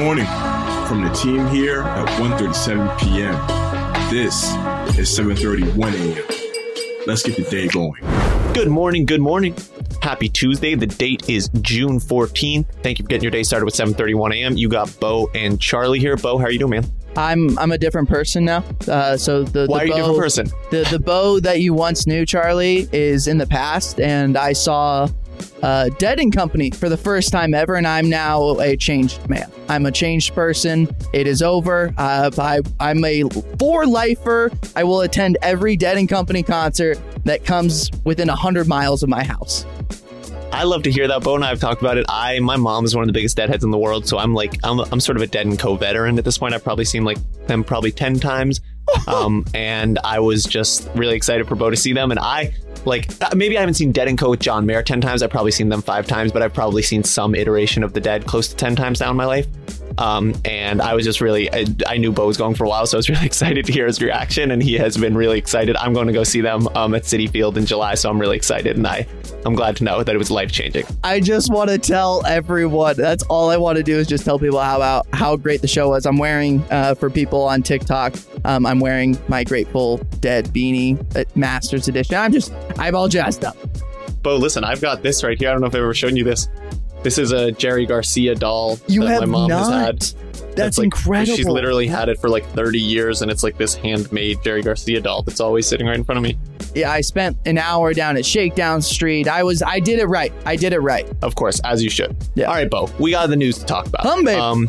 morning from the team here at 1.37 p.m. This is 7.31 a.m. Let's get the day going. Good morning, good morning. Happy Tuesday. The date is June 14th. Thank you for getting your day started with 7.31 a.m. You got Bo and Charlie here. Bo, how are you doing, man? I'm I'm a different person now. Uh, so the Why the are you a different person? The the Bo that you once knew, Charlie, is in the past, and I saw uh, Dead and Company for the first time ever, and I'm now a changed man. I'm a changed person. It is over. Uh, I I'm a for lifer. I will attend every Dead and Company concert that comes within hundred miles of my house. I love to hear that. Bo and I have talked about it. I, my mom is one of the biggest deadheads in the world, so I'm like, I'm, I'm sort of a Dead and Co veteran at this point. I've probably seen like them probably ten times, um, and I was just really excited for Bo to see them. And I like uh, maybe I haven't seen Dead and Co with John Mayer ten times. I've probably seen them five times, but I've probably seen some iteration of the Dead close to ten times now in my life. Um, and I was just really, I, I knew Bo was going for a while, so I was really excited to hear his reaction, and he has been really excited. I'm going to go see them um, at Citi Field in July, so I'm really excited, and I, I'm glad to know that it was life changing. I just want to tell everyone. That's all I want to do is just tell people how about how great the show was. I'm wearing uh, for people on TikTok. Um, I'm wearing my Grateful Dead beanie, uh, Masters Edition. I'm just I'm all jazzed up. Bo, listen, I've got this right here. I don't know if I've ever shown you this. This is a Jerry Garcia doll You that my mom not. has had. That's, like, incredible. She's literally had it for like 30 years, and it's like this handmade Jerry Garcia doll that's always sitting right in front of me. yeah. I spent an hour down at Shakedown Street. I was I did it right. I did it right. Of course, as you should. Yeah. All right, Bo, we got the news to talk about. Um,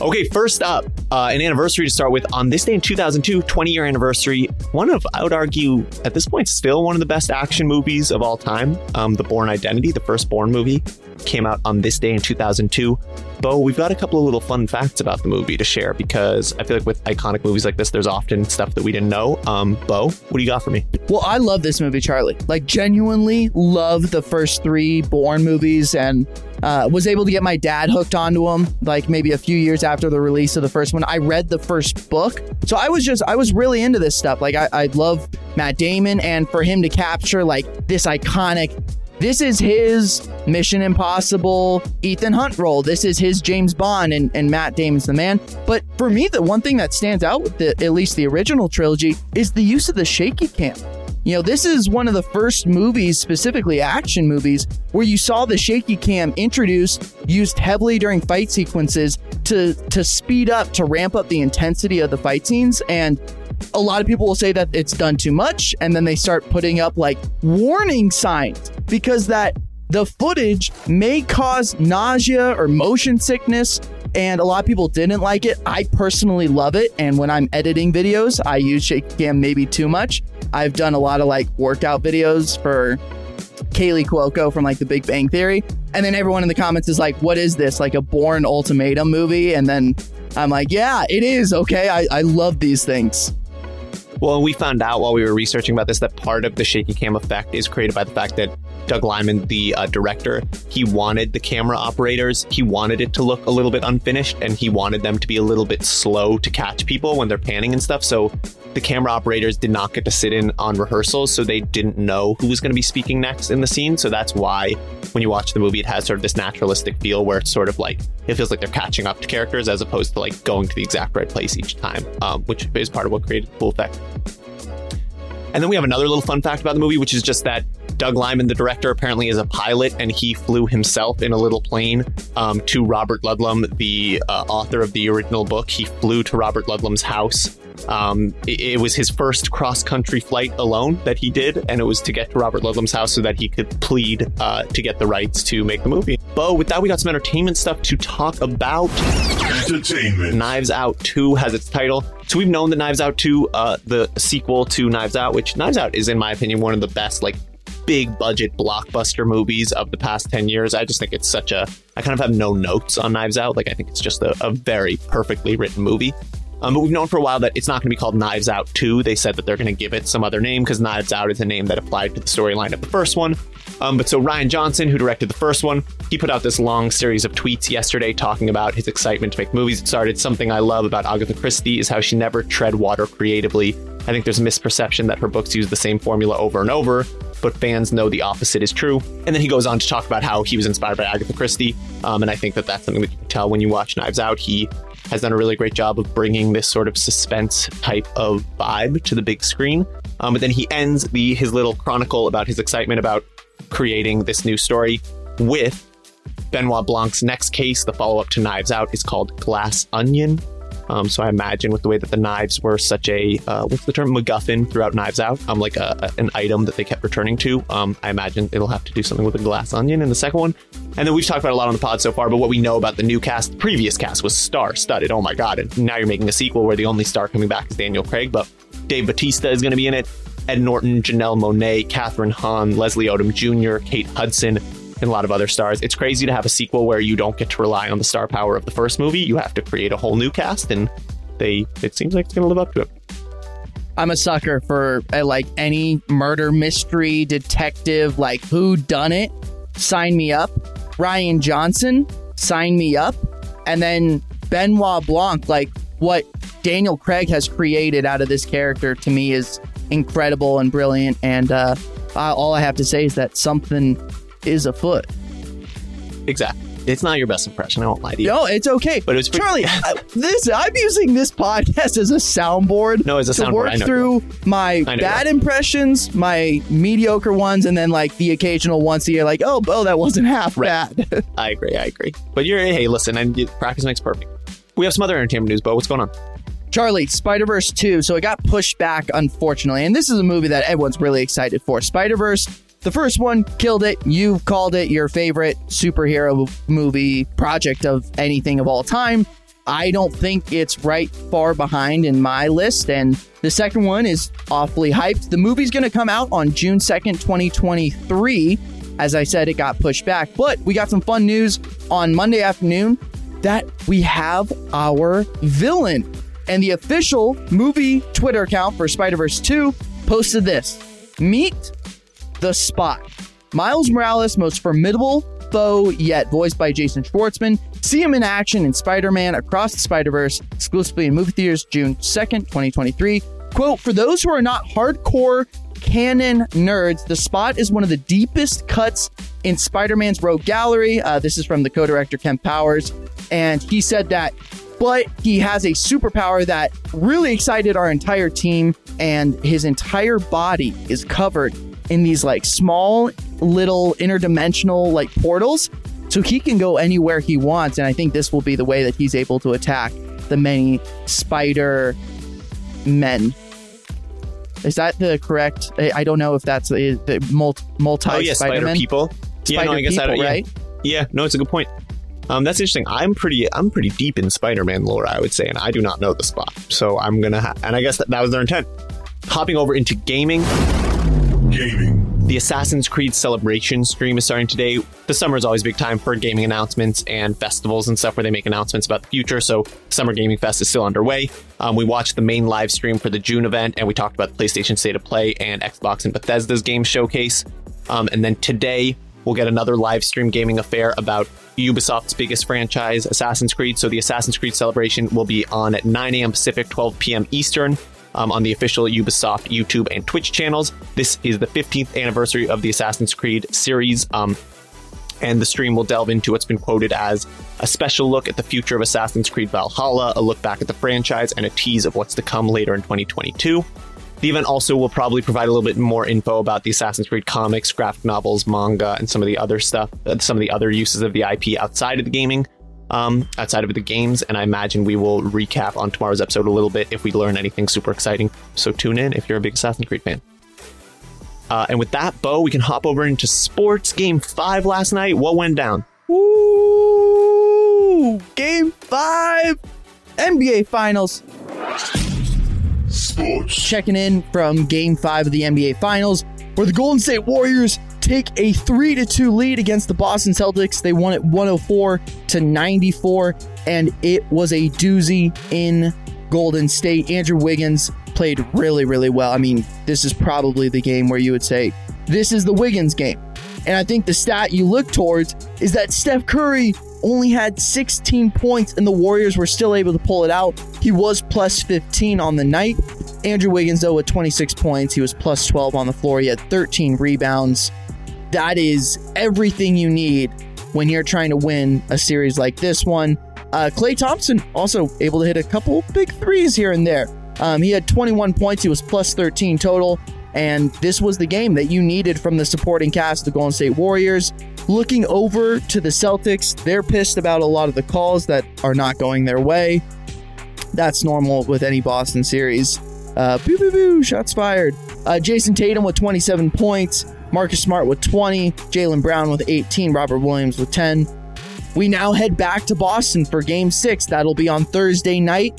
okay, first up, uh, an anniversary to start with. On this day in 2002, 20 year anniversary, one of, I would argue, at this point, still one of the best action movies of all time. Um, the Bourne Identity, the first Bourne movie, came out on this day in 2002. Bo, we've got a couple of little fun facts about the movie to share because I feel like with iconic movies like this, there's often stuff that we didn't know. Um, Bo, what do you got for me? Well, I love this movie, Charlie. Like, genuinely love the first three Bourne movies and uh, was able to get my dad hooked onto them, like maybe a few years after the release of the first one. I read the first book. So I was just, I was really into this stuff. Like, I, I love Matt Damon, and for him to capture, like, this iconic. This is his Mission Impossible Ethan Hunt role. This is his James Bond, and, and Matt Damon's the man. But for me, the one thing that stands out with the, at least the original trilogy is the use of the shaky cam. You know, this is one of the first movies, specifically action movies, where you saw the shaky cam introduced, used heavily during fight sequences to to speed up, to ramp up the intensity of the fight scenes. And a lot of people will say that it's done too much, and then they start putting up like warning signs because that the footage may cause nausea or motion sickness and a lot of people didn't like it. I personally love it, and when I'm editing videos, I use shaky cam maybe too much. I've done a lot of like workout videos for Kaley Cuoco from like The Big Bang Theory, and then everyone in the comments is like, "What is this? Like a Bourne Ultimatum movie?" And then I'm like, "Yeah, it is. Okay, I, I love these things." Well, we found out while we were researching about this that part of the shaky cam effect is created by the fact that Doug Liman, the uh, director, he wanted the camera operators, he wanted it to look a little bit unfinished, and he wanted them to be a little bit slow to catch people when they're panning and stuff. So the camera operators did not get to sit in on rehearsals, so they didn't know who was going to be speaking next in the scene. So that's why when you watch the movie, it has sort of this naturalistic feel where it's sort of like it feels like they're catching up to characters as opposed to like going to the exact right place each time, um, which is part of what created the cool effect. And then we have another little fun fact about the movie, which is just that Doug Liman, the director, apparently is a pilot, and he flew himself in a little plane um, to Robert Ludlum, the uh, author of the original book. He flew to Robert Ludlum's house. Um, it, it was his first cross country flight alone that he did, and it was to get to Robert Ludlum's house so that he could plead uh, to get the rights to make the movie. Bo, with that, we got some entertainment stuff to talk about. Entertainment. Knives Out 2 has its title. So we've known that Knives Out 2, uh, the sequel to Knives Out, which Knives Out is, in my opinion, one of the best, like, big budget blockbuster movies of the past 10 years. I just think it's such a. I kind of have no notes on Knives Out. Like, I think it's just a, a very perfectly written movie. Um, but we've known for a while that it's not going to be called Knives Out 2. They said that they're going to give it some other name because Knives Out is a name that applied to the storyline of the first one. Um, but so Rian Johnson, who directed the first one, he put out this long series of tweets yesterday talking about his excitement to make movies. It started something I love about Agatha Christie is how she never tread water creatively. I think there's a misperception that her books use the same formula over and over, but fans know the opposite is true. And then he goes on to talk about how he was inspired by Agatha Christie, um, and I think that that's something that you can tell when you watch Knives Out. He has done a really great job of bringing this sort of suspense type of vibe to the big screen. Um, but then he ends the his little chronicle about his excitement about creating this new story with Benoit Blanc's next case. The follow up to Knives Out is called Glass Onion. Um, so I imagine with the way that the knives were such a uh, what's the term MacGuffin throughout Knives Out, um, like a, a, an item that they kept returning to. Um, I imagine it'll have to do something with a glass onion in the second one. And then we've talked about a lot on the pod so far, but what we know about the new cast, the previous cast was star studded. Oh my god! And now you're making a sequel where the only star coming back is Daniel Craig, but Dave Bautista is going to be in it. Ed Norton, Janelle Monáe, Kathryn Hahn, Leslie Odom Jr., Kate Hudson, and a lot of other stars. It's crazy to have a sequel where you don't get to rely on the star power of the first movie. You have to create a whole new cast, and they it seems like it's going to live up to it. I'm a sucker for uh, like any murder mystery detective, like who done it. Sign me up. Rian Johnson, sign me up. And then Benoit Blanc, like what Daniel Craig has created out of this character to me is incredible and brilliant. And uh, all I have to say is that something is afoot. Exactly. It's not your best impression. I won't lie to you. No, it's okay. But it was pretty- Charlie. I, this I'm using this podcast as a soundboard. No, as a to soundboard, work I know. through my bad that. impressions, my mediocre ones, and then like the occasional once a year, like oh, oh, that wasn't half Right. bad. I agree. I agree. But you're hey, listen, and practice makes perfect. We have some other entertainment news, Bo. What's going on? Charlie, Spider Verse 2. So it got pushed back, unfortunately. And this is a movie that everyone's really excited for. Spider Verse, the first one, killed it. You've called it your favorite superhero movie project of anything of all time. I don't think it's right far behind in my list. And the second one is awfully hyped. The movie's going to come out on June 2nd, 2023. As I said, it got pushed back. But we got some fun news on Monday afternoon that we have our villain. And the official movie Twitter account for Spider Verse 2 posted this Meet the Spot. Miles Morales' most formidable foe yet, voiced by Jason Schwartzman. See him in action in Spider Man Across the Spider Verse, exclusively in movie theaters June 2nd, 2023. Quote For those who are not hardcore canon nerds, the spot is one of the deepest cuts in Spider Man's Rogue Gallery. Uh, this is from the co director Kemp Powers. And he said that, but he has a superpower that really excited our entire team, and his entire body is covered in these like small little interdimensional like portals. So he can go anywhere he wants. And I think this will be the way that he's able to attack the many spider men. Is that the correct? I don't know if that's the, the multi, multi Oh yeah, spider people. yeah, no, I guess I don't. Yeah. right? Yeah, no, it's a good point. Um, that's interesting. I'm pretty, I'm pretty deep in Spider-Man lore, I would say, and I do not know the spot. So I'm gonna, ha- and I guess that, that was their intent. Hopping over into gaming, Gaming. the Assassin's Creed Celebration stream is starting today. The summer is always a big time for gaming announcements and festivals and stuff where they make announcements about the future. So Summer Gaming Fest is still underway. Um, we watched the main live stream for the June event, and we talked about the PlayStation State of Play and Xbox and Bethesda's game showcase. Um, and then today we'll get another live stream gaming affair about Ubisoft's biggest franchise, Assassin's Creed. So the Assassin's Creed Celebration will be on at 9 a.m. Pacific, 12 p.m. Eastern um, on the official Ubisoft YouTube and Twitch channels. This is the 15th anniversary of the Assassin's Creed series. Um, and the stream will delve into what's been quoted as a special look at the future of Assassin's Creed Valhalla, a look back at the franchise, and a tease of what's to come later in 2022. The event also will probably provide a little bit more info about the Assassin's Creed comics, graphic novels, manga, and some of the other stuff, uh, some of the other uses of the IP outside of the gaming, um, outside of the games. And I imagine we will recap on tomorrow's episode a little bit if we learn anything super exciting. So tune in if you're a big Assassin's Creed fan. Uh, and with that, Bo, we can hop over into sports. Game five last night. What went down? Ooh, game five, NBA Finals. Sports. Checking in from game five of the NBA Finals, where the Golden State Warriors take a 3 to 2 lead against the Boston Celtics. They won it 104 to 94, and it was a doozy in Golden State. Andrew Wiggins played really, really well. I mean, this is probably the game where you would say, this is the Wiggins game. And I think the stat you look towards is that Steph Curry only had 16 points and the Warriors were still able to pull it out. He was plus 15 on the night. Andrew Wiggins, though, with 26 points, he was plus 12 on the floor. He had 13 rebounds. That is everything you need when you're trying to win a series like this one. Uh, Klay Thompson also able to hit a couple big threes here and there. Um, he had 21 points. He was plus 13 total. And this was the game that you needed from the supporting cast the Golden State Warriors. Looking over to the Celtics, they're pissed about a lot of the calls that are not going their way. That's normal with any Boston series. Uh, boo, boo, boo, shots fired. Uh, Jayson Tatum with 27 points. Marcus Smart with 20. Jaylen Brown with 18. Robert Williams with 10. We now head back to Boston for game six. That'll be on Thursday night.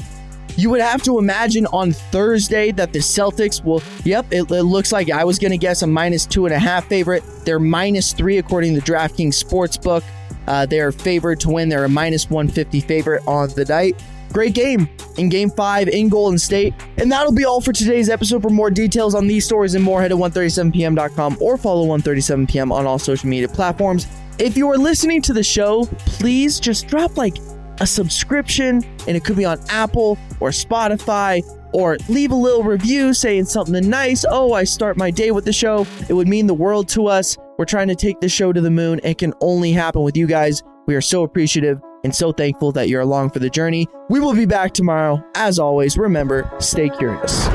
You would have to imagine on Thursday that the Celtics will. Yep, it, it looks like I was going to guess a minus two and a half favorite. They're minus three according to DraftKings Sportsbook. Uh, they're favored to win. They're a minus 150 favorite on the night. Great game in game five in Golden State. And that'll be all for today's episode. For more details on these stories and more, head to 137pm.com or follow 137pm on all social media platforms. If you are listening to the show, please just drop like a subscription, and it could be on Apple or Spotify, or leave a little review saying something nice. Oh, I start my day with the show. It would mean the world to us. We're trying to take the show to the moon. It can only happen with you guys. We are so appreciative and so thankful that you're along for the journey. We will be back tomorrow. As always, remember, stay curious.